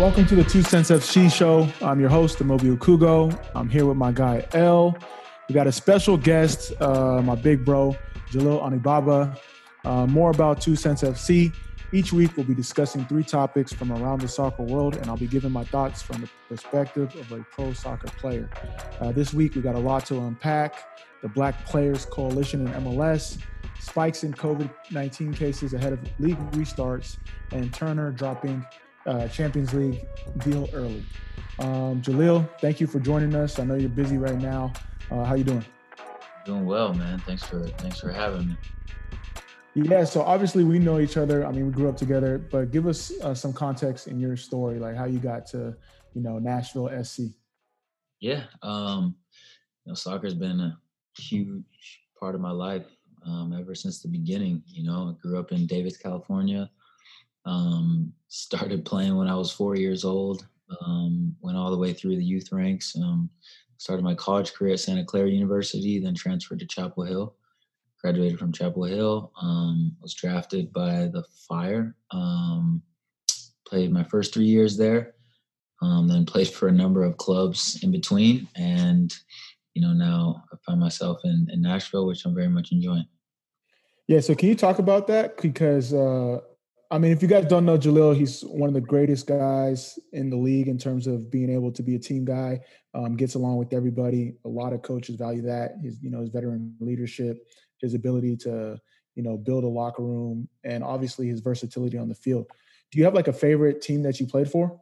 Welcome to the Two Cents FC show. I'm your host, Mobi Okugo. I'm here with my guy L. We got a special guest, uh, my big bro, Jalil Anibaba. Uh, more about Two Cents FC. Each week, we'll be discussing three topics from around the soccer world, and I'll be giving my thoughts from the perspective of a pro soccer player. Uh, this week, we got a lot to unpack the Black Players Coalition in MLS, spikes in COVID 19 cases ahead of league restarts, and Turner dropping uh, Champions League deal early. Um, Jalil, thank you for joining us. I know you're busy right now. Uh, how you doing? Doing well, man. Thanks for thanks for having me. Yeah, so obviously we know each other. I mean, we grew up together, but give us uh, some context in your story, like how you got to, you know, Nashville SC. Yeah, um, you know, soccer's been a huge part of my life um, ever since the beginning. You know, I grew up in Davis, California. Um, started playing when I was four years old. Um, went all the way through the youth ranks. Um, started my college career at Santa Clara University, then transferred to Chapel Hill graduated from Chapel Hill. Um, was drafted by the Fire. Um, played my first three years there. Um, then played for a number of clubs in between, and you know now I find myself in, in Nashville, which I'm very much enjoying. Yeah. So can you talk about that? Because uh, I mean, if you guys don't know Jalil, he's one of the greatest guys in the league in terms of being able to be a team guy. Um, gets along with everybody. A lot of coaches value that. His, you know, his veteran leadership, his ability to, you know, build a locker room, and obviously his versatility on the field. Do you have like a favorite team that you played for?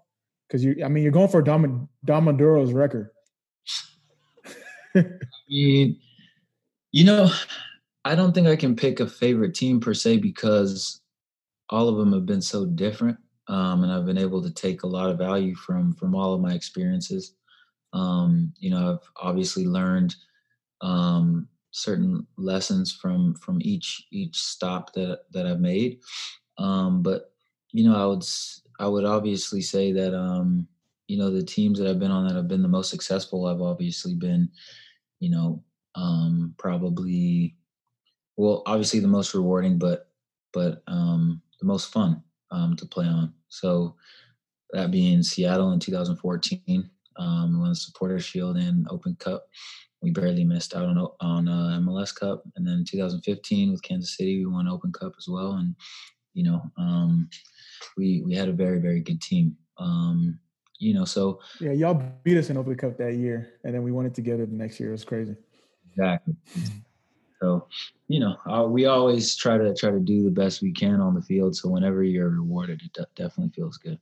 Because you, I mean, you're going for Dom, Dom Oduro's record. I mean, you know, I don't think I can pick a favorite team per se because all of them have been so different, um, and I've been able to take a lot of value from from all of my experiences. Um, you know, I've obviously learned um, certain lessons from from each each stop that that I've made. Um, but you know, I would I would obviously say that um, you know the teams that I've been on that have been the most successful. I've obviously been, you know, um, probably well, obviously the most rewarding, but but um, the most fun um, to play on. So that being Seattle in 2014, um, won the Supporter Shield and Open Cup we barely missed out on on uh, MLS Cup, and then 2015 with Kansas City, we won Open Cup as well, and you know, um, we we had a very very good team. Um, you know, so yeah, y'all beat us in Open Cup that year, and then we won it together the next year. It was crazy. Exactly. So, you know, uh, we always try to try to do the best we can on the field. So whenever you're rewarded, it de- definitely feels good.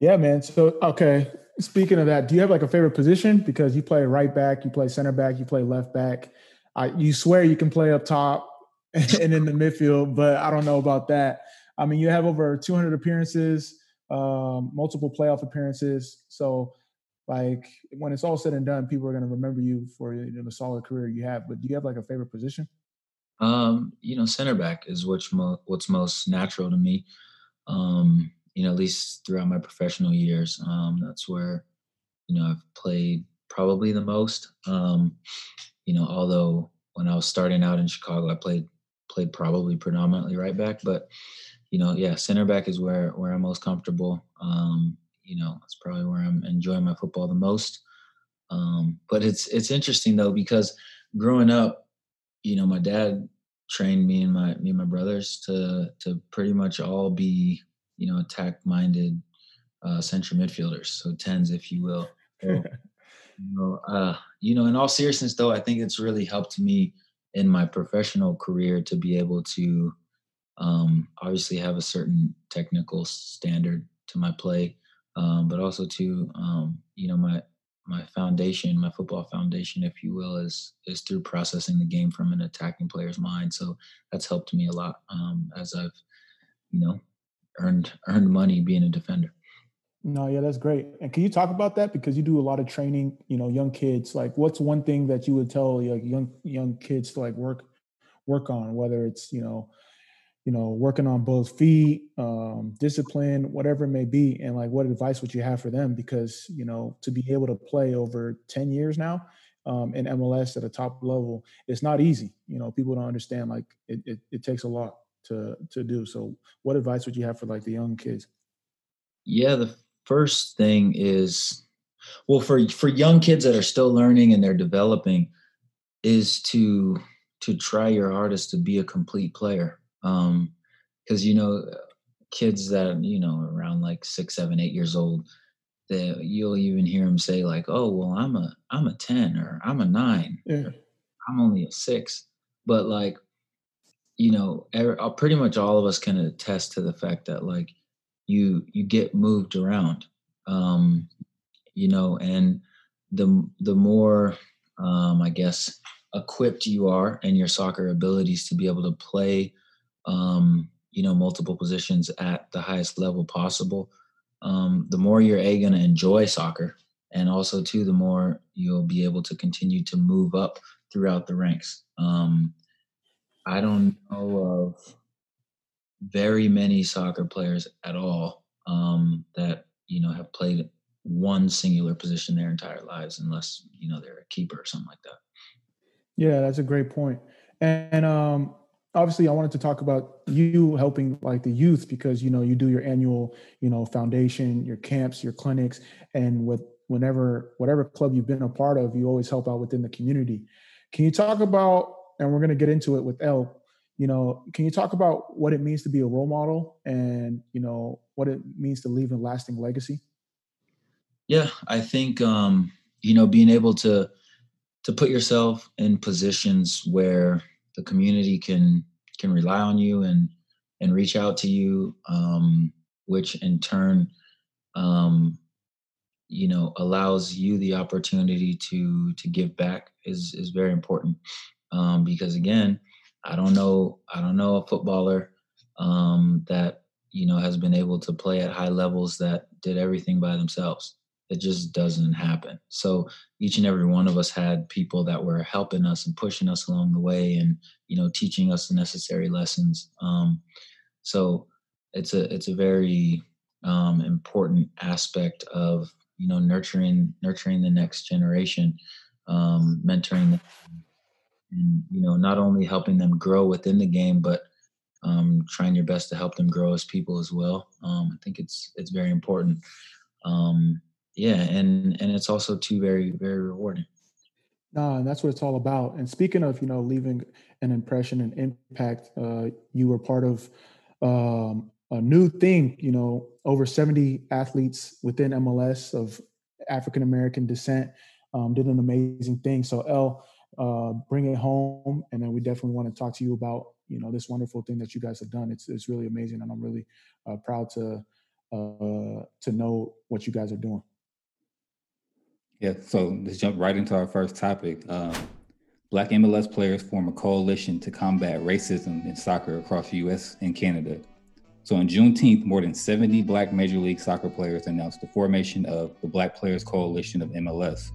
Yeah, man. So okay, speaking of that, do you have like a favorite position? Because you play right back, you play center back, you play left back. I, you swear you can play up top and in the midfield, but I don't know about that. I mean, you have over 200 appearances, um, multiple playoff appearances. So, like when it's all said and done, people are going to remember you for you know, the solid career you have. But do you have like a favorite position? Um, you know, center back is what's mo- what's most natural to me. Um, you know, at least throughout my professional years. Um, that's where, you know, I've played probably the most. Um, you know, although when I was starting out in Chicago, I played played probably predominantly right back, but you know, yeah, center back is where where I'm most comfortable. Um, you know, it's probably where I'm enjoying my football the most. Um, but it's it's interesting though because growing up, you know, my dad trained me and my me and my brothers to to pretty much all be you know, attack minded uh, central midfielders, so tens, if you will. So, you know, uh, you know, in all seriousness, though, I think it's really helped me in my professional career to be able to um, obviously have a certain technical standard to my play, um, but also to um, you know my my foundation, my football foundation, if you will, is is through processing the game from an attacking player's mind. So that's helped me a lot um, as I've you know earned earned money being a defender. No, yeah, that's great. And can you talk about that because you do a lot of training, you know, young kids. Like, what's one thing that you would tell like young young kids to like work work on, whether it's you know, you know, working on both feet, um, discipline, whatever it may be, and like, what advice would you have for them? Because you know, to be able to play over ten years now um, in MLS at a top level, it's not easy. You know, people don't understand. Like, it, it, it takes a lot to to do. So, what advice would you have for like the young kids? Yeah, the first thing is well for for young kids that are still learning and they're developing is to to try your hardest to be a complete player um because you know kids that you know around like six seven eight years old that you'll even hear them say like oh well i'm a i'm a 10 or i'm a 9 yeah. i'm only a 6 but like you know uh, pretty much all of us can attest to the fact that like you you get moved around um you know and the the more um i guess equipped you are and your soccer abilities to be able to play um you know multiple positions at the highest level possible um the more you're a going to enjoy soccer and also too the more you'll be able to continue to move up throughout the ranks um i don't know of very many soccer players at all um, that you know have played one singular position their entire lives, unless you know they're a keeper or something like that. Yeah, that's a great point. And, and um, obviously, I wanted to talk about you helping like the youth because you know you do your annual you know foundation, your camps, your clinics, and with whenever whatever club you've been a part of, you always help out within the community. Can you talk about? And we're going to get into it with El you know can you talk about what it means to be a role model and you know what it means to leave a lasting legacy yeah i think um you know being able to to put yourself in positions where the community can can rely on you and and reach out to you um which in turn um you know allows you the opportunity to to give back is is very important um because again I don't know. I don't know a footballer um, that you know has been able to play at high levels that did everything by themselves. It just doesn't happen. So each and every one of us had people that were helping us and pushing us along the way, and you know teaching us the necessary lessons. Um, so it's a it's a very um, important aspect of you know nurturing nurturing the next generation, um, mentoring them and you know not only helping them grow within the game but um, trying your best to help them grow as people as well um, i think it's it's very important um, yeah and and it's also too very very rewarding no and that's what it's all about and speaking of you know leaving an impression and impact uh, you were part of um, a new thing you know over 70 athletes within mls of african american descent um, did an amazing thing so l uh, bring it home. And then we definitely want to talk to you about you know this wonderful thing that you guys have done. It's it's really amazing, and I'm really uh, proud to uh, to know what you guys are doing. Yeah, so let's jump right into our first topic. Um, Black MLS players form a coalition to combat racism in soccer across the US and Canada. So on Juneteenth, more than 70 Black Major League Soccer players announced the formation of the Black Players Coalition of MLS,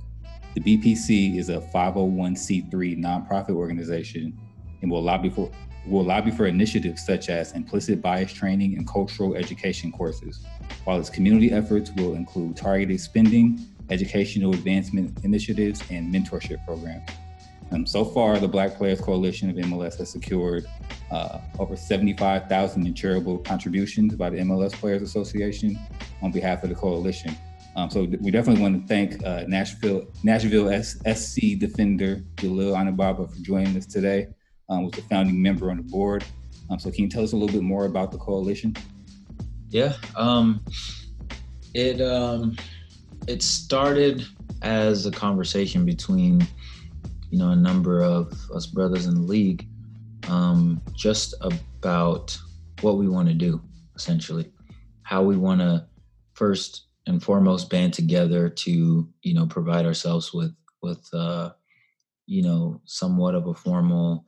the BPC is a 501c3 nonprofit organization and will lobby for will lobby for initiatives such as implicit bias training and cultural education courses, while its community efforts will include targeted spending, educational advancement initiatives, and mentorship programs. Um, so far, the Black Players Coalition of MLS has secured uh, over 75,000 in charitable contributions by the MLS Players Association on behalf of the coalition. Um, so we definitely want to thank uh, Nashville Nashville S- SC defender Jalil Anibaba for joining us today. Um, was a founding member on the board. Um, so can you tell us a little bit more about the coalition? Yeah, um, it um, it started as a conversation between you know a number of us brothers in the league, um, just about what we want to do, essentially, how we want to first and foremost band together to you know provide ourselves with with uh, you know somewhat of a formal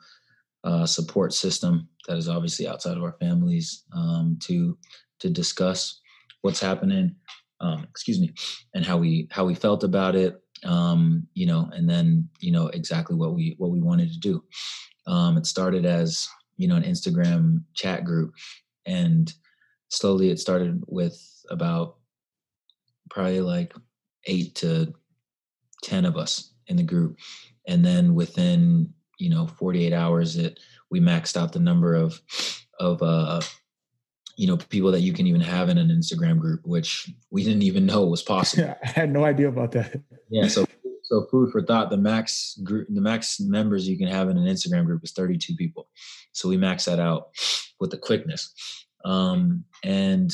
uh, support system that is obviously outside of our families um, to to discuss what's happening um, excuse me and how we how we felt about it um, you know and then you know exactly what we what we wanted to do um, it started as you know an instagram chat group and slowly it started with about probably like eight to 10 of us in the group. And then within, you know, 48 hours, it, we maxed out the number of, of, uh, you know people that you can even have in an instagram group which we didn't even know was possible. Yeah, i had no idea about that. Yeah so so food for thought the max group the max members you can have in an instagram group is 32 people. So we max that out with the quickness. Um, and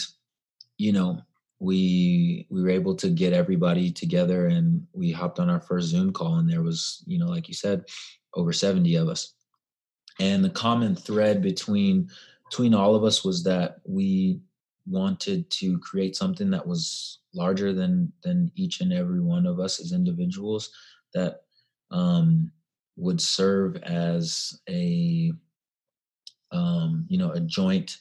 you know we we were able to get everybody together and we hopped on our first zoom call and there was you know like you said over 70 of us. And the common thread between between all of us was that we wanted to create something that was larger than than each and every one of us as individuals that um, would serve as a um, you know a joint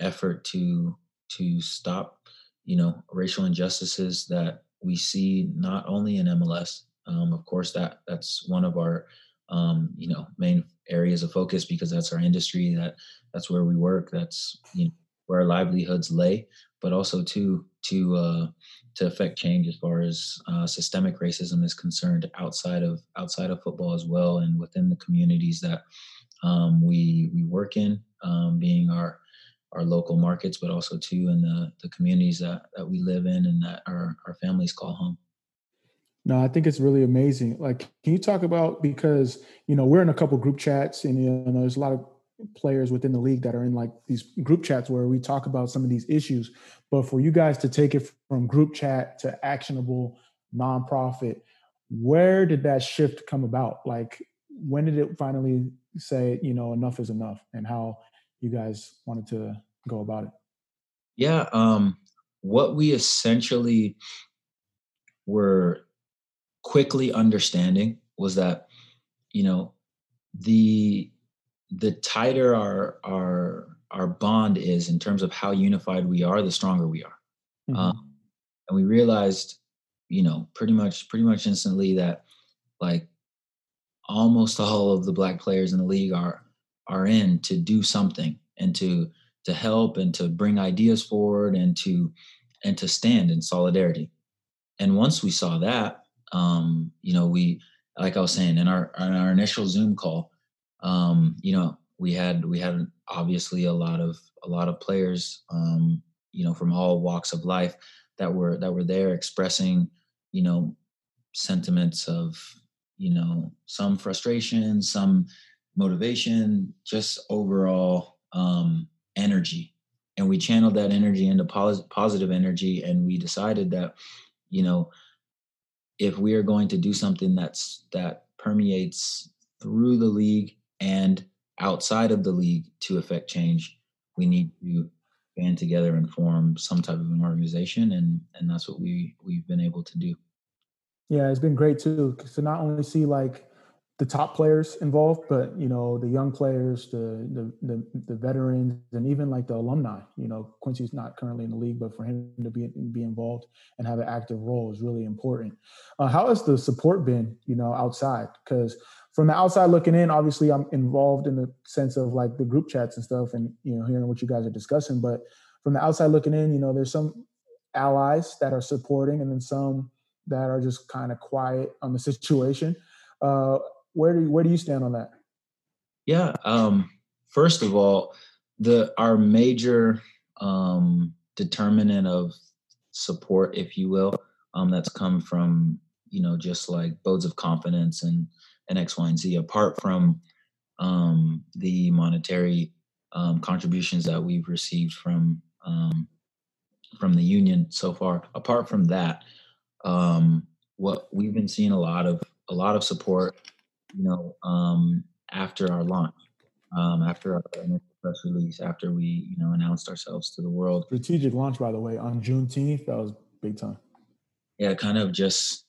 effort to to stop you know racial injustices that we see not only in MLS. Um, of course, that that's one of our um, you know main areas of focus because that's our industry. That that's where we work. That's you know where our livelihoods lay. But also to to uh, to affect change as far as uh, systemic racism is concerned outside of outside of football as well, and within the communities that um, we we work in, um, being our our local markets, but also too in the the communities that that we live in and that our our families call home. No, I think it's really amazing. Like, can you talk about because you know we're in a couple group chats and you know there's a lot of players within the league that are in like these group chats where we talk about some of these issues. But for you guys to take it from group chat to actionable nonprofit, where did that shift come about? Like, when did it finally say, you know, enough is enough, and how you guys wanted to go about it? Yeah, um, what we essentially were quickly understanding was that, you know, the the tighter our our our bond is in terms of how unified we are, the stronger we are. Mm-hmm. Um, and we realized, you know, pretty much pretty much instantly that like almost all of the black players in the league are are in to do something and to to help and to bring ideas forward and to and to stand in solidarity. And once we saw that, um, you know, we like I was saying in our in our initial Zoom call, um, you know, we had we had obviously a lot of a lot of players, um, you know, from all walks of life that were that were there expressing, you know, sentiments of, you know, some frustration, some motivation, just overall um, energy. And we channeled that energy into pos- positive energy, and we decided that, you know, if we are going to do something that's that permeates through the league and outside of the league to affect change, we need to band together and form some type of an organization, and and that's what we we've been able to do. Yeah, it's been great too to not only see like the top players involved, but you know the young players, the, the the the, veterans, and even like the alumni. You know, Quincy's not currently in the league, but for him to be be involved and have an active role is really important. Uh, how has the support been? You know, outside because from the outside looking in, obviously I'm involved in the sense of like the group chats and stuff, and you know hearing what you guys are discussing. But from the outside looking in, you know, there's some allies that are supporting, and then some that are just kind of quiet on the situation. Uh, where do you, where do you stand on that? Yeah. Um, first of all, the our major um, determinant of support, if you will, um, that's come from you know just like bodes of confidence and and X, Y, and Z. Apart from um, the monetary um, contributions that we've received from um, from the union so far, apart from that, um, what we've been seeing a lot of a lot of support you know, um, after our launch, um, after our press release, after we, you know, announced ourselves to the world. Strategic launch, by the way, on Juneteenth. That was big time. Yeah, kind of just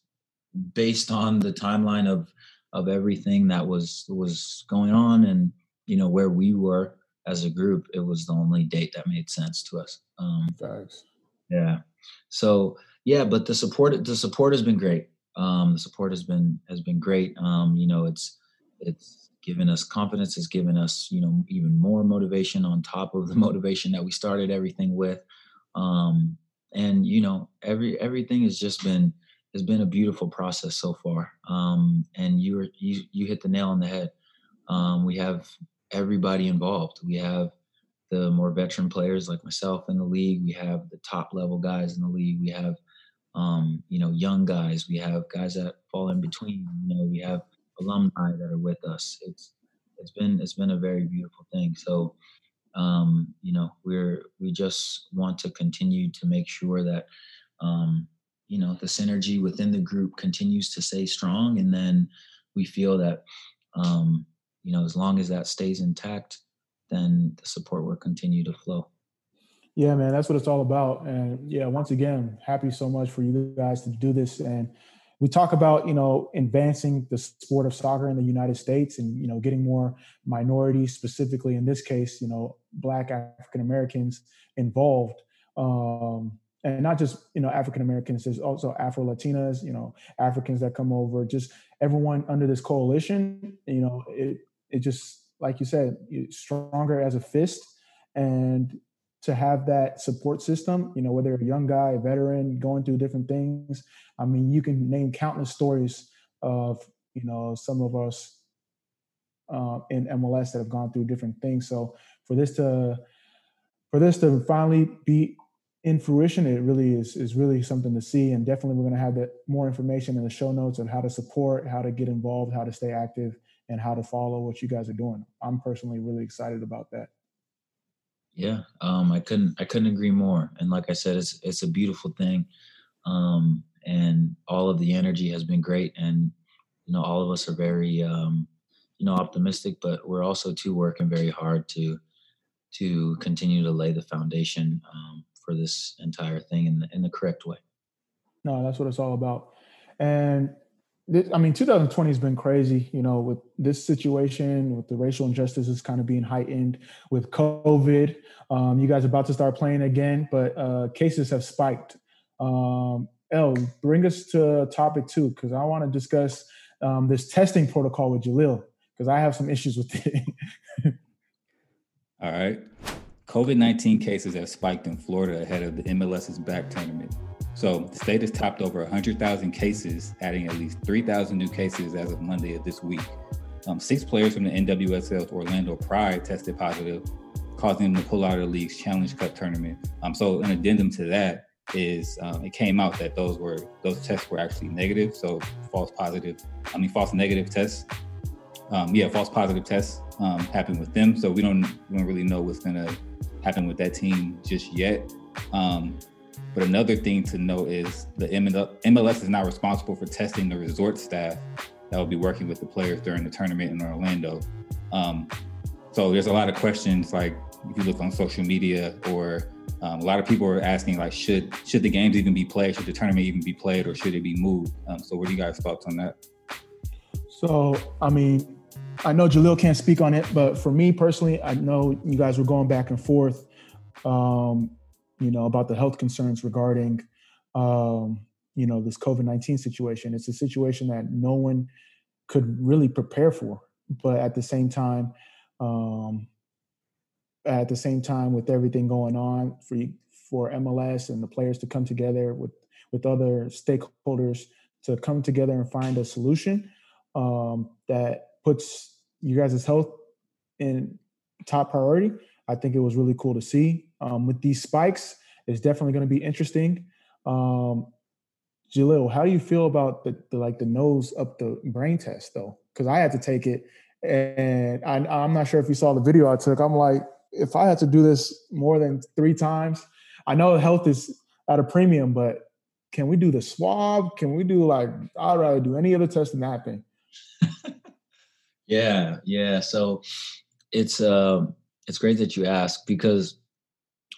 based on the timeline of of everything that was was going on, and you know where we were as a group. It was the only date that made sense to us. Um, Thanks. Yeah. So yeah, but the support the support has been great. Um, the support has been has been great. Um, you know, it's it's given us confidence. It's given us you know even more motivation on top of the motivation that we started everything with. Um, and you know, every everything has just been has been a beautiful process so far. Um, and you were you you hit the nail on the head. Um, we have everybody involved. We have the more veteran players like myself in the league. We have the top level guys in the league. We have um, you know young guys. We have guys that fall in between. You know, we have alumni that are with us. It's it's been it's been a very beautiful thing. So um, you know we're we just want to continue to make sure that um, you know the synergy within the group continues to stay strong, and then we feel that um, you know as long as that stays intact, then the support will continue to flow. Yeah, man, that's what it's all about. And yeah, once again, happy so much for you guys to do this. And we talk about, you know, advancing the sport of soccer in the United States and, you know, getting more minorities, specifically in this case, you know, Black African Americans involved. Um, and not just you know African Americans. There's also Afro Latinas, you know, Africans that come over. Just everyone under this coalition. You know, it it just like you said, stronger as a fist, and to have that support system, you know, whether a young guy, veteran, going through different things. I mean, you can name countless stories of you know some of us uh, in MLS that have gone through different things. So for this to for this to finally be in fruition, it really is is really something to see. And definitely, we're going to have that more information in the show notes of how to support, how to get involved, how to stay active, and how to follow what you guys are doing. I'm personally really excited about that. Yeah, um, I couldn't I couldn't agree more. And like I said, it's it's a beautiful thing, um, and all of the energy has been great. And you know, all of us are very um, you know optimistic, but we're also too working very hard to to continue to lay the foundation um, for this entire thing in the, in the correct way. No, that's what it's all about. And this, I mean, 2020 has been crazy, you know, with this situation, with the racial injustices kind of being heightened, with COVID. Um, you guys about to start playing again, but uh, cases have spiked. Um, El, bring us to topic two, because I want to discuss um, this testing protocol with Jalil, because I have some issues with it. All right. COVID 19 cases have spiked in Florida ahead of the MLS is Back tournament. So the state has topped over 100,000 cases, adding at least 3,000 new cases as of Monday of this week. Um, six players from the NWSL's Orlando Pride tested positive, causing them to pull out of the league's Challenge Cup tournament. Um, so an addendum to that is um, it came out that those were those tests were actually negative, so false positive. I mean false negative tests. Um, yeah, false positive tests um, happened with them. So we don't we don't really know what's gonna happen with that team just yet. Um, but another thing to note is the MLS is not responsible for testing the resort staff that will be working with the players during the tournament in Orlando. Um, so there's a lot of questions like if you look on social media or um, a lot of people are asking like should should the games even be played? Should the tournament even be played or should it be moved? Um, so what are you guys thoughts on that? So i mean i know jalil can't speak on it but for me personally i know you guys were going back and forth. Um, you know, about the health concerns regarding, um, you know, this COVID 19 situation. It's a situation that no one could really prepare for. But at the same time, um, at the same time, with everything going on for for MLS and the players to come together with with other stakeholders to come together and find a solution um, that puts you guys' health in top priority. I think it was really cool to see um, with these spikes. It's definitely going to be interesting. Um, Jalil, how do you feel about the, the like the nose up the brain test though? Because I had to take it, and I, I'm not sure if you saw the video I took. I'm like, if I had to do this more than three times, I know health is at a premium, but can we do the swab? Can we do like I'd rather do any other test than that thing? yeah, yeah. So it's um it's great that you ask because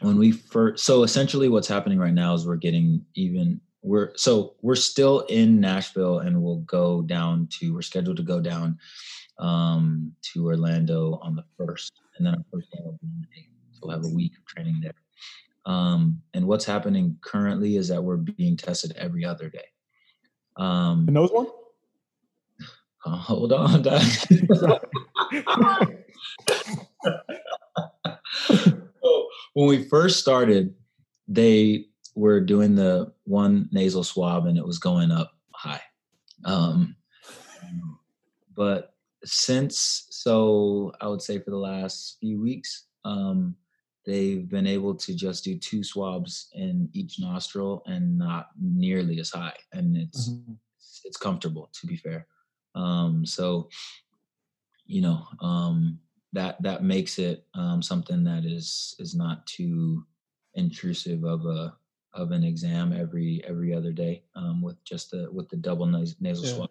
when we first so essentially what's happening right now is we're getting even we're so we're still in Nashville and we'll go down to we're scheduled to go down um to Orlando on the first and then our first will be on the eighth. So we'll have a week of training there. Um and what's happening currently is that we're being tested every other day. Um the nose one? Uh, hold on, when we first started, they were doing the one nasal swab and it was going up high. Um, but since, so I would say for the last few weeks, um, they've been able to just do two swabs in each nostril and not nearly as high, and it's mm-hmm. it's comfortable to be fair. Um, so, you know, um, that that makes it um, something that is is not too intrusive of a of an exam every every other day um, with just the with the double nasal yeah. swab.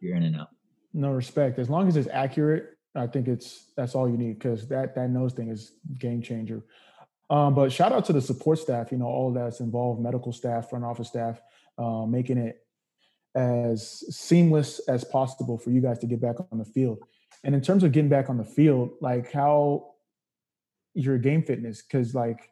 You're in and out. No respect. As long as it's accurate, I think it's that's all you need because that that nose thing is game changer. Um, but shout out to the support staff. You know, all that's involved, medical staff, front office staff, uh, making it as seamless as possible for you guys to get back on the field. And in terms of getting back on the field, like how your game fitness, because like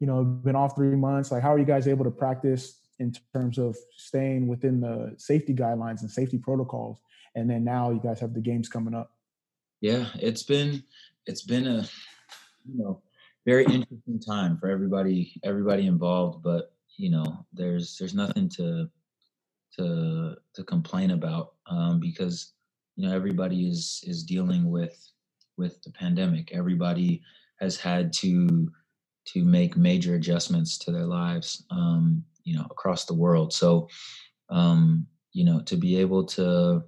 you know, been off three months. Like, how are you guys able to practice in terms of staying within the safety guidelines and safety protocols? And then now you guys have the games coming up. Yeah, it's been it's been a you know very interesting time for everybody everybody involved, but you know there's there's nothing to to to complain about um, because you know everybody is is dealing with with the pandemic. Everybody has had to to make major adjustments to their lives, um, you know, across the world. So, um, you know, to be able to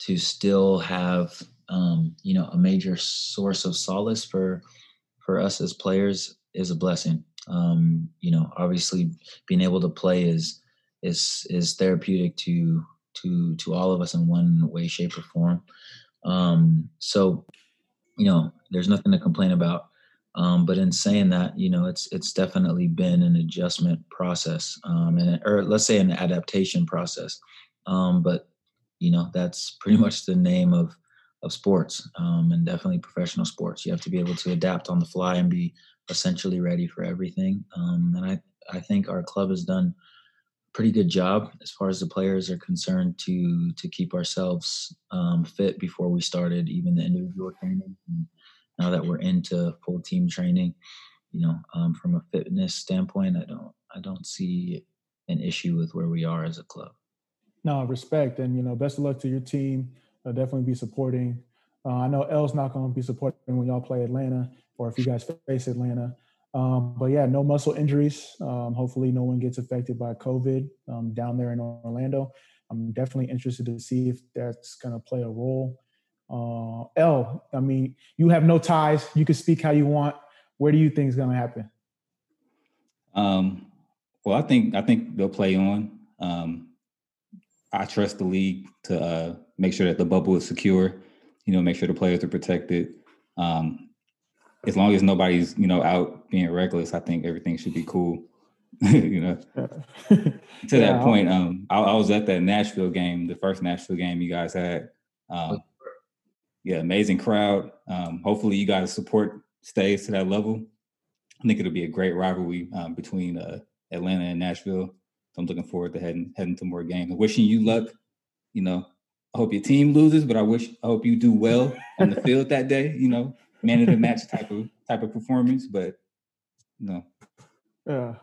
to still have um, you know a major source of solace for for us as players is a blessing. Um, you know, obviously, being able to play is is is therapeutic to to to all of us in one way, shape, or form. Um, so, you know, there's nothing to complain about. Um, but in saying that, you know, it's it's definitely been an adjustment process, um, and or let's say an adaptation process. Um, but you know, that's pretty much the name of of sports, um, and definitely professional sports. You have to be able to adapt on the fly and be essentially ready for everything. Um, and I I think our club has done pretty good job as far as the players are concerned to to keep ourselves um, fit before we started even the individual training. And, now that we're into full team training, you know, um, from a fitness standpoint, I don't I don't see an issue with where we are as a club. No, respect, and you know, best of luck to your team. I'll definitely be supporting. Uh, I know L's not going to be supporting when y'all play Atlanta, or if you guys face Atlanta. Um, but yeah, no muscle injuries. Um, hopefully, no one gets affected by COVID um, down there in Orlando. I'm definitely interested to see if that's going to play a role uh, L, I mean, you have no ties. You can speak how you want. Where do you think is going to happen? Um, well, I think I think they'll play on. Um, I trust the league to uh, make sure that the bubble is secure. You know, make sure the players are protected. Um, as long as nobody's you know out being reckless, I think everything should be cool. you know, to yeah, that point, um, I, I, was at that Nashville game, the first Nashville game you guys had. Um, yeah, amazing crowd. Um, hopefully, you guys' support stays to that level. I think it'll be a great rivalry um, between uh, Atlanta and Nashville. So I'm looking forward to heading heading to more games. wishing you luck. You know, I hope your team loses, but I wish I hope you do well on the field that day. You know, man of the match type of type of performance. But no. Yeah.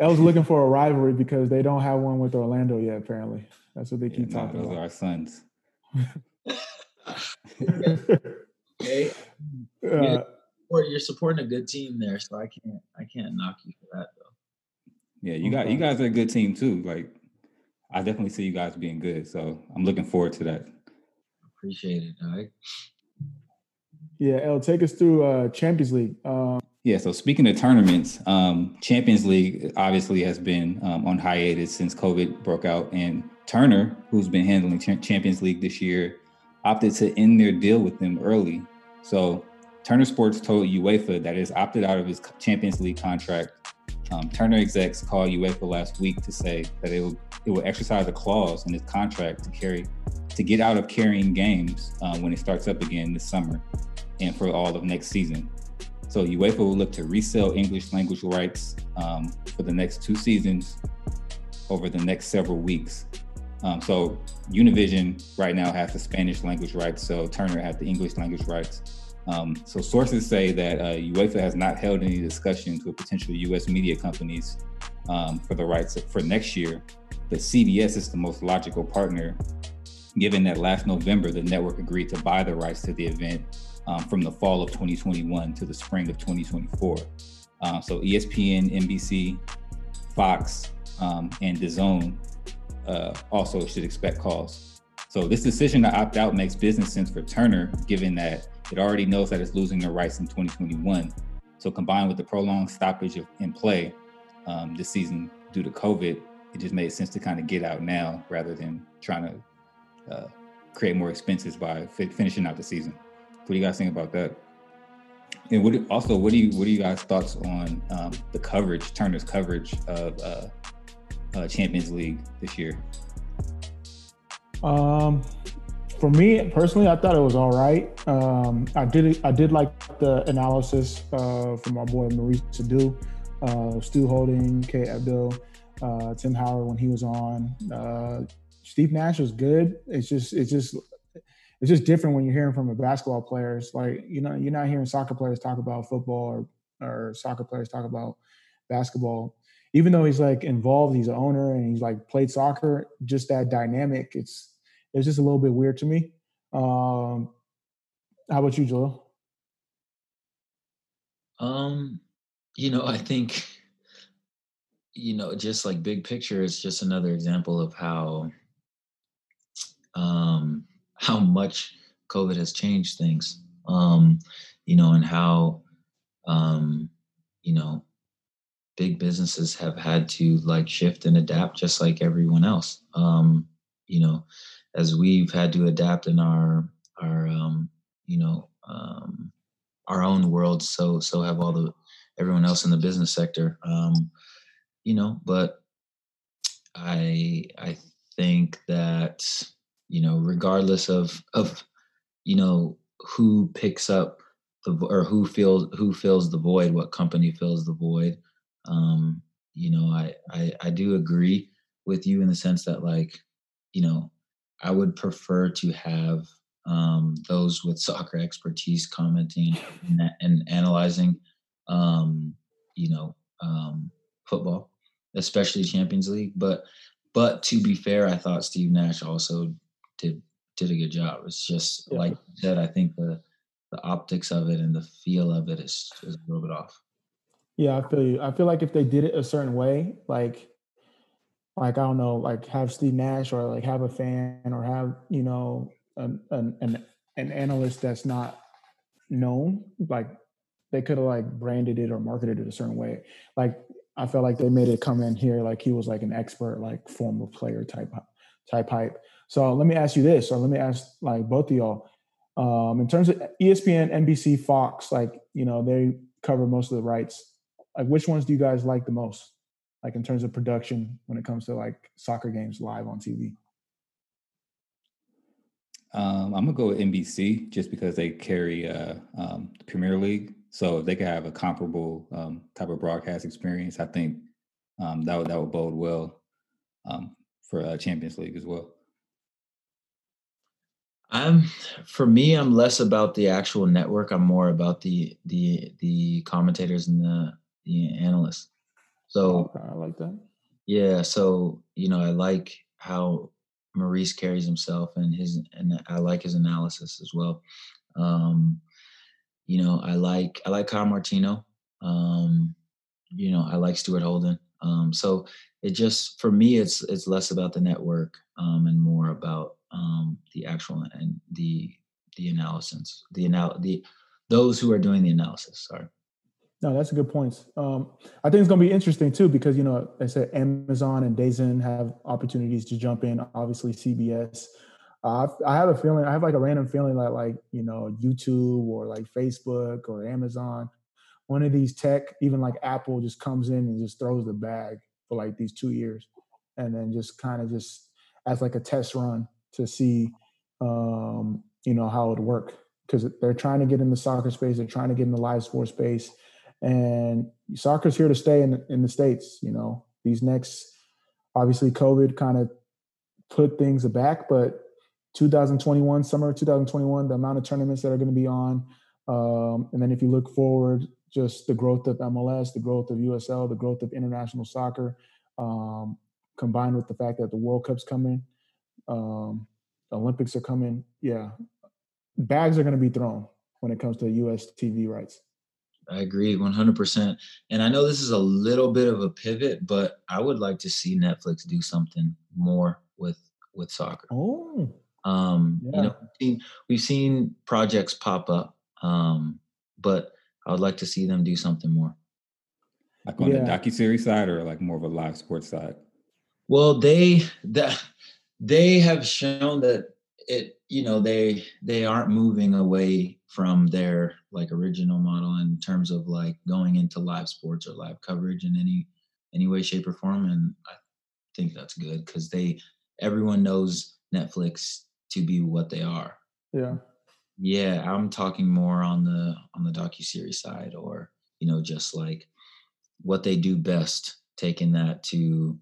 I was looking for a rivalry because they don't have one with Orlando yet. Apparently, that's what they keep yeah, talking no, those about. Those are our sons. okay. Uh, you're supporting a good team there, so I can't I can't knock you for that though. Yeah, you got you guys are a good team too. Like I definitely see you guys being good. So I'm looking forward to that. Appreciate it. All right. Yeah, L, take us through uh Champions League. Um, yeah, so speaking of tournaments, um, Champions League obviously has been um, on hiatus since COVID broke out. And Turner, who's been handling Champions League this year, opted to end their deal with them early. So Turner Sports told UEFA that it's opted out of his Champions League contract. Um, Turner execs called UEFA last week to say that it will it will exercise a clause in his contract to carry to get out of carrying games um, when it starts up again this summer and for all of next season. So UEFA will look to resell English language rights um, for the next two seasons over the next several weeks. Um, so Univision right now has the Spanish language rights, so Turner has the English language rights. Um, so sources say that uh, UEFA has not held any discussions with potential U.S. media companies um, for the rights for next year, but CBS is the most logical partner, given that last November the network agreed to buy the rights to the event um, from the fall of 2021 to the spring of 2024. Uh, so ESPN, NBC, Fox, um, and DAZN uh, also should expect calls. So this decision to opt out makes business sense for Turner, given that it already knows that it's losing the rights in 2021. So combined with the prolonged stoppage of, in play um, this season due to COVID, it just made sense to kind of get out now rather than trying to uh, create more expenses by fi- finishing out the season. What do you guys think about that? And what also, what do you what are you guys thoughts on um, the coverage, Turner's coverage of uh, uh, Champions League this year? Um, for me personally, I thought it was all right. Um, I did I did like the analysis uh, from our boy Maurice Edu, uh, Stu Holden, Kate Abdo, uh, Tim Howard when he was on. Uh, Steve Nash was good. It's just it's just it's just different when you're hearing from a basketball players. Like you know you're not hearing soccer players talk about football or or soccer players talk about basketball. Even though he's like involved, he's an owner and he's like played soccer. Just that dynamic, it's it's just a little bit weird to me. Um, how about you, Joel? Um, you know, I think, you know, just like big picture, it's just another example of how, um, how much COVID has changed things. Um, you know, and how, um, you know, big businesses have had to like shift and adapt just like everyone else. Um, you know, as we've had to adapt in our our um, you know um, our own world, so so have all the everyone else in the business sector. Um, you know, but I I think that you know regardless of of you know who picks up the or who feels who fills the void, what company fills the void. Um, you know, I, I I do agree with you in the sense that like you know I would prefer to have um, those with soccer expertise commenting and, and analyzing, um, you know, um, football, especially Champions League. But but to be fair, I thought Steve Nash also did did a good job. It's just yeah. like you said, I think the the optics of it and the feel of it is, is a little bit off. Yeah, I feel you. I feel like if they did it a certain way, like like I don't know, like have Steve Nash or like have a fan or have you know an an an, an analyst that's not known. Like they could have like branded it or marketed it a certain way. Like I felt like they made it come in here like he was like an expert, like former player type type hype. So let me ask you this, or let me ask like both of y'all. Um, in terms of ESPN, NBC, Fox, like you know they cover most of the rights. Like which ones do you guys like the most? like in terms of production when it comes to like soccer games live on TV? Um, I'm gonna go with NBC just because they carry uh, um, the Premier League, so if they could have a comparable um, type of broadcast experience, I think um, that would that would bode well um, for uh, Champions League as well. I'm for me, I'm less about the actual network. I'm more about the the the commentators and the the analysts. So okay, I like that. Yeah, so you know, I like how Maurice carries himself and his and I like his analysis as well. Um, you know, I like I like Kyle Martino. Um, you know, I like Stuart Holden. Um, so it just for me it's it's less about the network um, and more about um, the actual and the the analysis, the anal the those who are doing the analysis. Sorry. No, that's a good point. Um, I think it's going to be interesting too because you know, I said Amazon and DAZN have opportunities to jump in. Obviously, CBS. Uh, I have a feeling. I have like a random feeling that like you know YouTube or like Facebook or Amazon, one of these tech, even like Apple, just comes in and just throws the bag for like these two years, and then just kind of just as like a test run to see, um, you know, how it work because they're trying to get in the soccer space. They're trying to get in the live sports space and soccer's here to stay in in the states. You know, these next obviously COVID kind of put things back, but 2021 summer 2021, the amount of tournaments that are going to be on, um, and then if you look forward, just the growth of MLS, the growth of USL, the growth of international soccer, um, combined with the fact that the World Cup's coming, um, Olympics are coming. Yeah, bags are going to be thrown. when it comes to U.S. TV rights. I agree 100%. And I know this is a little bit of a pivot, but I would like to see Netflix do something more with with soccer. Oh. Um, yeah. you know, we've seen, we've seen projects pop up. Um, but I would like to see them do something more. Like on yeah. the docu series side or like more of a live sports side? Well, they that they have shown that it you know they they aren't moving away from their like original model in terms of like going into live sports or live coverage in any any way shape or form and i think that's good because they everyone knows netflix to be what they are. Yeah. Yeah i'm talking more on the on the docu-series side or you know just like what they do best taking that to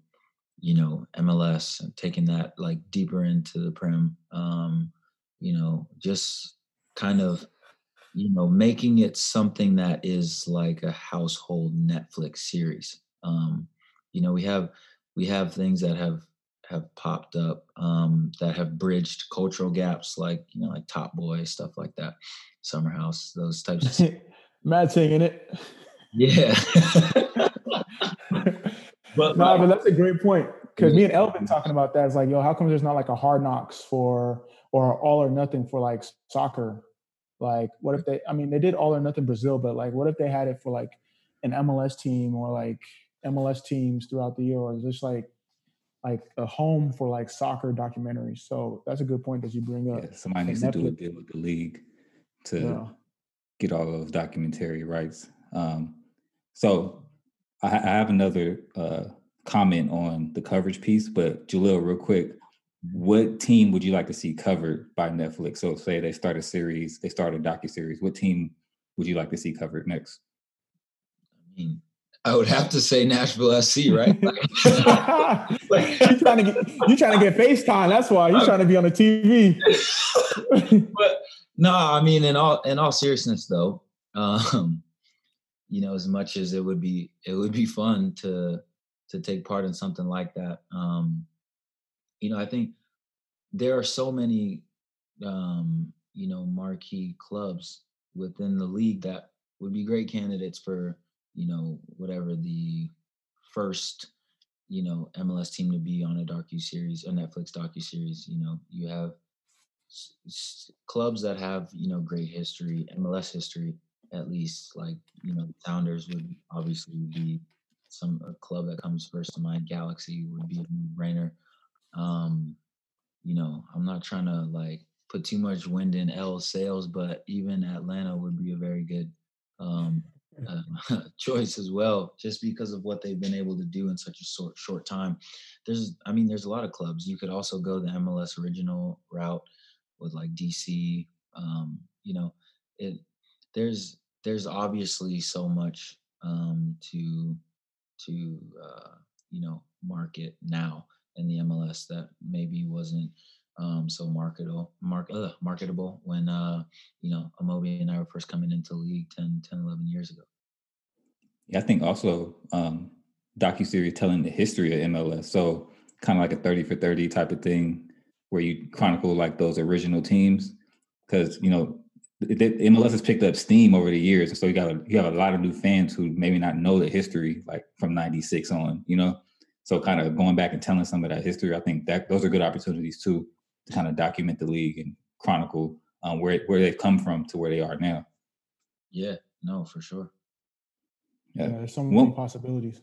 you know MLS and taking that like deeper into the prem. Um, you know, just kind of you know making it something that is like a household Netflix series. Um, you know, we have we have things that have have popped up um, that have bridged cultural gaps, like you know, like Top Boy stuff like that, Summer House, those types. of Mad singing it. Yeah. but no, but that's a great point because me and Elvin talking about that is like, yo, how come there's not like a hard knocks for or all or nothing for like soccer? Like, what if they? I mean, they did all or nothing Brazil, but like, what if they had it for like an MLS team or like MLS teams throughout the year, or just like like a home for like soccer documentaries? So that's a good point that you bring up. Yeah, somebody needs Netflix. to do a deal with the league to yeah. get all those documentary rights. Um, so I, I have another uh, comment on the coverage piece, but Jalil, real quick, what team would you like to see covered by Netflix? So say they start a series, they start a docu series. What team would you like to see covered next? I mean, I would have to say Nashville SC, right? like, you trying to get you trying to get FaceTime. That's why you're trying to be on the TV. but no, I mean, in all in all seriousness, though, um, you know, as much as it would be, it would be fun to to take part in something like that. Um, you know, I think there are so many, um, you know, marquee clubs within the league that would be great candidates for, you know, whatever the first, you know, MLS team to be on a docu series, a Netflix docu series. You know, you have s- s- clubs that have, you know, great history, MLS history, at least. Like, you know, Sounders would obviously be some a club that comes first to mind, Galaxy would be a no brainer. Um, you know, I'm not trying to like put too much wind in L sales, but even Atlanta would be a very good um, uh, choice as well, just because of what they've been able to do in such a short short time. There's, I mean, there's a lot of clubs. You could also go the MLS original route with like DC. Um, you know, it there's there's obviously so much um, to to uh, you know market now in the MLS that maybe wasn't um, so marketable mark, uh, marketable when uh, you know Amobi and I were first coming into league 10, 10 11 years ago. Yeah, I think also um, docu series telling the history of MLS, so kind of like a thirty for thirty type of thing, where you chronicle like those original teams, because you know MLS has picked up steam over the years, and so you got a, you have a lot of new fans who maybe not know the history like from '96 on, you know. So kind of going back and telling some of that history, I think that those are good opportunities too to kind of document the league and chronicle um, where where they've come from to where they are now. Yeah, no, for sure. Yeah, yeah there's so many one, possibilities.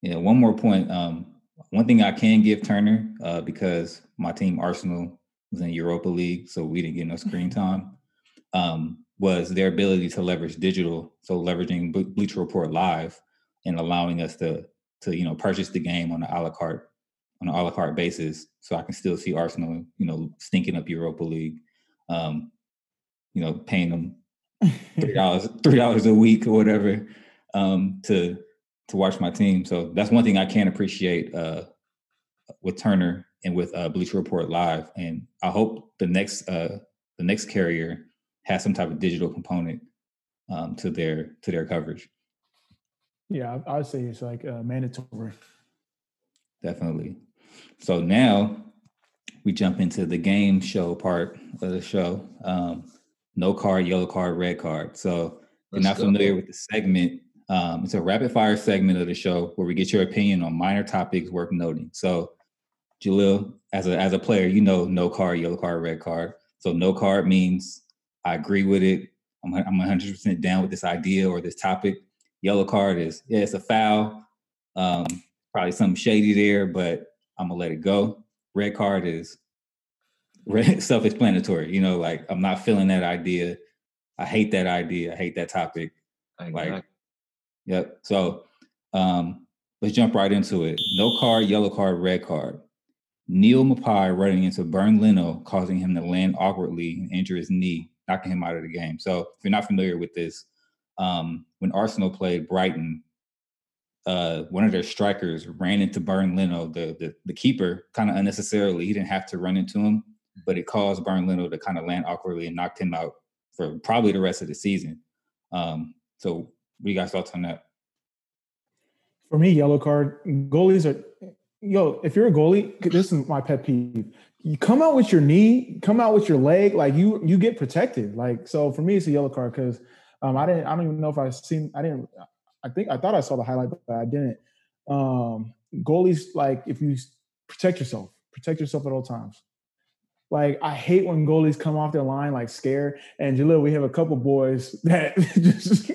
Yeah, one more point. Um, one thing I can give Turner uh, because my team Arsenal was in Europa League, so we didn't get no screen time um, was their ability to leverage digital, so leveraging Bleacher Report Live and allowing us to to you know purchase the game on an a la carte on an a la carte basis, so I can still see Arsenal, you know, stinking up Europa League, um, you know, paying them three dollars three dollars a week or whatever um, to to watch my team. So that's one thing I can appreciate uh, with Turner and with uh, Bleacher Report Live, and I hope the next uh, the next carrier has some type of digital component um, to their to their coverage. Yeah, I would say it's like uh, mandatory. Definitely. So now we jump into the game show part of the show. Um, no card, yellow card, red card. So if you're not go. familiar with the segment, um, it's a rapid fire segment of the show where we get your opinion on minor topics worth noting. So, Jalil, as a as a player, you know no card, yellow card, red card. So no card means I agree with it. I'm I'm 100 percent down with this idea or this topic. Yellow card is yeah, it's a foul. Um, probably something shady there, but I'm gonna let it go. Red card is self-explanatory. You know, like I'm not feeling that idea. I hate that idea. I hate that topic. Like, yep. So um, let's jump right into it. No card, yellow card, red card. Neil Maupay running into Bernd Leno, causing him to land awkwardly and injure his knee, knocking him out of the game. So if you're not familiar with this, um, when Arsenal played Brighton, uh, one of their strikers ran into Bernd Leno, the the, the keeper, kind of unnecessarily. He didn't have to run into him, but it caused Bernd Leno to kind of land awkwardly and knocked him out for probably the rest of the season. Um, so, what do you guys thoughts on that? For me, yellow card goalies are. Yo, if you're a goalie, this is my pet peeve. You come out with your knee, come out with your leg, like you you get protected. Like so, for me, it's a yellow card because um, I didn't. I don't even know if I seen. I didn't. I think I thought I saw the highlight, but I didn't. Um, goalies, like if you protect yourself, protect yourself at all times. Like I hate when goalies come off their line like scared. And Jalil, we have a couple boys that just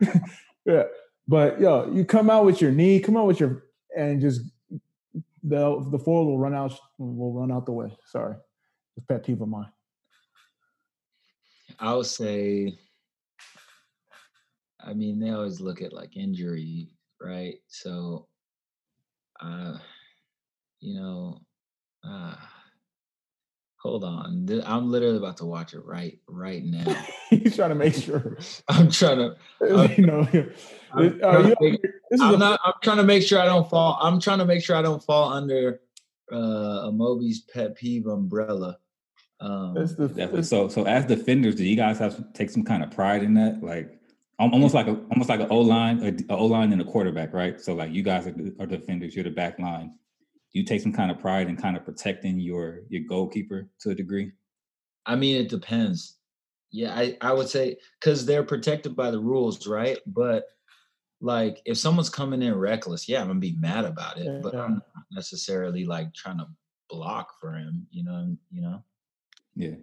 yeah. But yo, you come out with your knee, come out with your and just the the forward will run out will run out the way. Sorry, it's pet peeve of mine. I would say I mean, they always look at like injury, right? So, uh, you know, uh, hold on. I'm literally about to watch it right right now. He's trying to make sure. I'm trying to. I'm, you know, I'm, uh, trying to make, I'm not. I'm trying to make sure I don't fall. I'm trying to make sure I don't fall under uh, a Mobi's pet peeve umbrella. Um, the, so, so as defenders, do you guys have to take some kind of pride in that? Like, almost like a almost like an O line, a O line and a quarterback, right? So like you guys are, are defenders, you're the back line. Do you take some kind of pride in kind of protecting your your goalkeeper to a degree? I mean, it depends. Yeah, I I would say because they're protected by the rules, right? But like if someone's coming in reckless, yeah, I'm gonna be mad about it, yeah. but I'm not necessarily like trying to block for him, you know, you know. Yeah.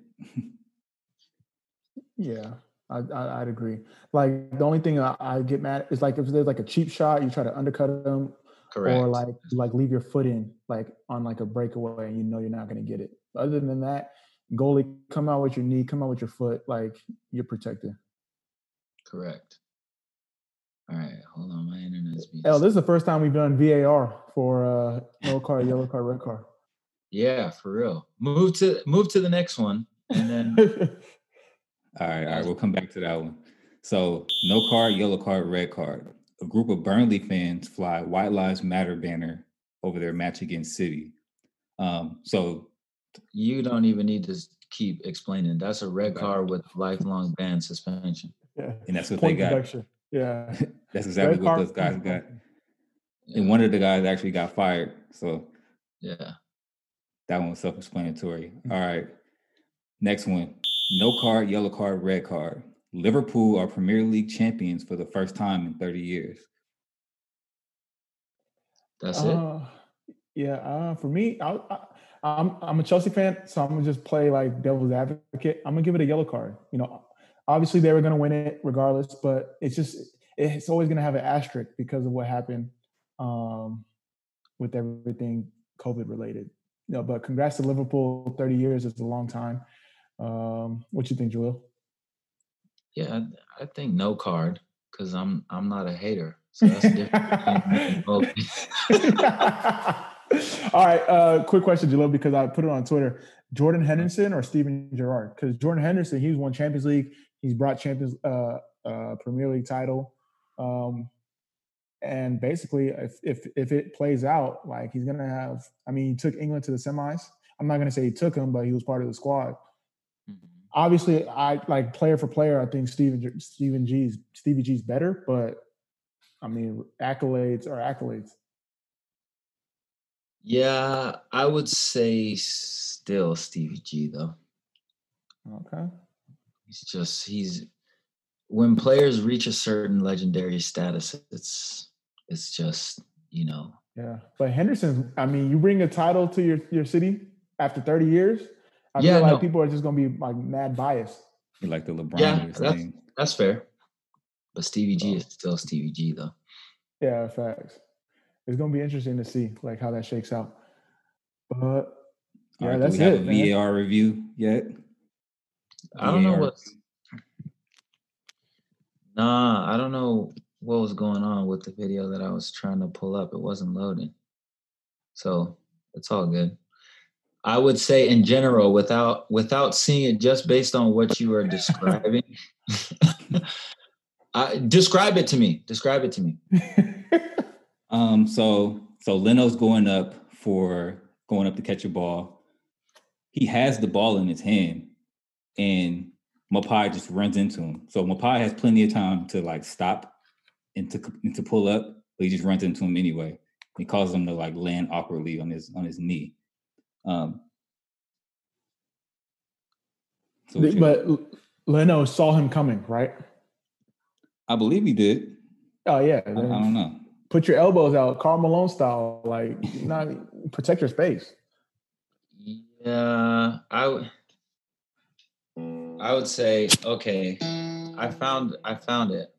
yeah. I, I would agree. Like the only thing I, I, get mad is like if there's like a cheap shot, you try to undercut them, Correct. or like like leave your foot in like on like a breakaway, and you know you're not going to get it. Other than that, goalie, come out with your knee, come out with your foot, like you're protected. Correct. All right, hold on, my internet's being. Oh, this is the first time we've done VAR for uh, no card, yellow card, red card. Yeah, for real. Move to move to the next one, and then All right, all right, we'll come back to that one. So, no card, yellow card, red card. A group of Burnley fans fly White Lives Matter banner over their match against City. Um, so, you don't even need to keep explaining. That's a red card with lifelong ban suspension. Yeah, and that's what Point they got. Deduction. Yeah, that's exactly red what those guys got. Yeah. And one of the guys actually got fired. So, yeah, that one was self-explanatory. All right, next one. No card, yellow card, red card. Liverpool are Premier League champions for the first time in 30 years. That's it. Uh, yeah, uh, for me, I, I, I'm I'm a Chelsea fan, so I'm gonna just play like devil's advocate. I'm gonna give it a yellow card. You know, obviously they were gonna win it regardless, but it's just it's always gonna have an asterisk because of what happened um, with everything COVID related. You know, but congrats to Liverpool. 30 years is a long time. Um, what you think, Joel? Yeah, I, I think no card because I'm I'm not a hater. So that's different. All right, uh, quick question, Jalil, because I put it on Twitter. Jordan Henderson or Steven Gerrard? Because Jordan Henderson, he's won Champions League. He's brought Champions uh, uh, Premier League title. Um, and basically, if, if if it plays out, like he's gonna have. I mean, he took England to the semis. I'm not gonna say he took him, but he was part of the squad. Obviously, I like player for player. I think Steven Steven G's Stevie G's better, but I mean accolades are accolades. Yeah, I would say still Stevie G though. Okay. He's just he's when players reach a certain legendary status, it's it's just you know. Yeah, but Henderson, I mean, you bring a title to your your city after 30 years. I Yeah, feel like no. people are just gonna be like mad biased. You like the LeBron Yeah, that's- thing. That's fair. But Stevie G Oh. is still Stevie G though. Yeah, facts. It's gonna be interesting to see like how that shakes out. But All yeah, right, do that's we have it. a man. VAR review yet? I don't know what. Nah, I don't know what was going on with the video that I was trying to pull up. It wasn't loading. So it's all good. I would say in general, without without seeing it just based on what you are describing. I, describe it to me. Describe it to me. Um, so so Leno's going up for going up to catch a ball. He has the ball in his hand, and Maupay just runs into him. So Maupay has plenty of time to like stop and to and to pull up, but he just runs into him anyway. He causes him to like land awkwardly on his on his knee. Um, so what you- but Leno saw him coming, right? I believe he did. Oh yeah. I, I don't know. Put your elbows out, Karl Malone style, like not protect your space. Yeah, I would. I would say okay. I found I found it.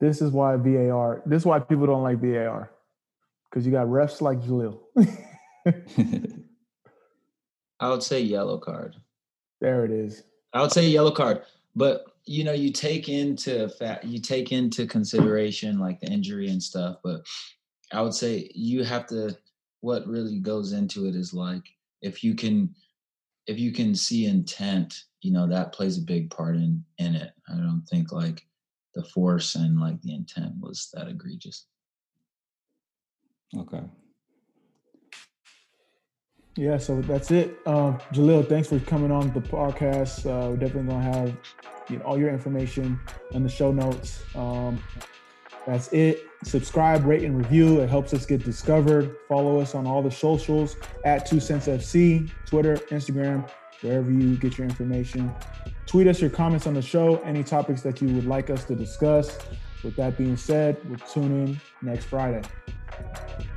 This is why VAR. This is why people don't like VAR because you got refs like Jalil. I would say yellow card. there it is. I would say yellow card, but you know you take into fact you take into consideration like the injury and stuff. But I would say you have to. What really goes into it is like if you can, if you can see intent, you know that plays a big part in in it. I don't think like the force and like the intent was that egregious. Okay. Yeah, so that's it. Um, Jalil, thanks for coming on the podcast. Uh, we're definitely gonna have you know, all your information in the show notes. Um, that's it. Subscribe, rate, and review. It helps us get discovered. Follow us on all the socials at Two Cents FC, Twitter, Instagram, wherever you get your information. Tweet us your comments on the show, any topics that you would like us to discuss. With that being said, we'll tune in next Friday. Thank you.